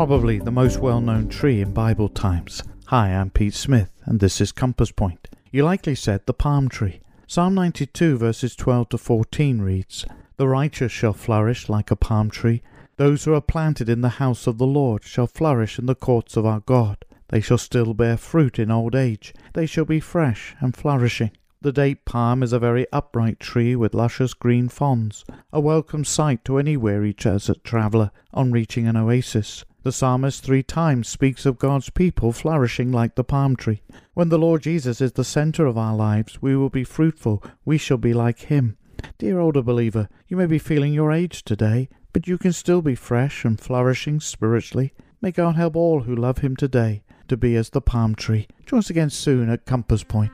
probably the most well known tree in Bible times. Hi, I'm Pete Smith, and this is Compass Point. You likely said the palm tree. Psalm 92, verses 12 to 14 reads The righteous shall flourish like a palm tree. Those who are planted in the house of the Lord shall flourish in the courts of our God. They shall still bear fruit in old age. They shall be fresh and flourishing. The date palm is a very upright tree with luscious green fronds, a welcome sight to any weary desert traveller on reaching an oasis. The psalmist three times speaks of God's people flourishing like the palm tree. When the Lord Jesus is the centre of our lives, we will be fruitful, we shall be like Him. Dear older believer, you may be feeling your age today, but you can still be fresh and flourishing spiritually. May God help all who love Him today to be as the palm tree. Join us again soon at Compass Point.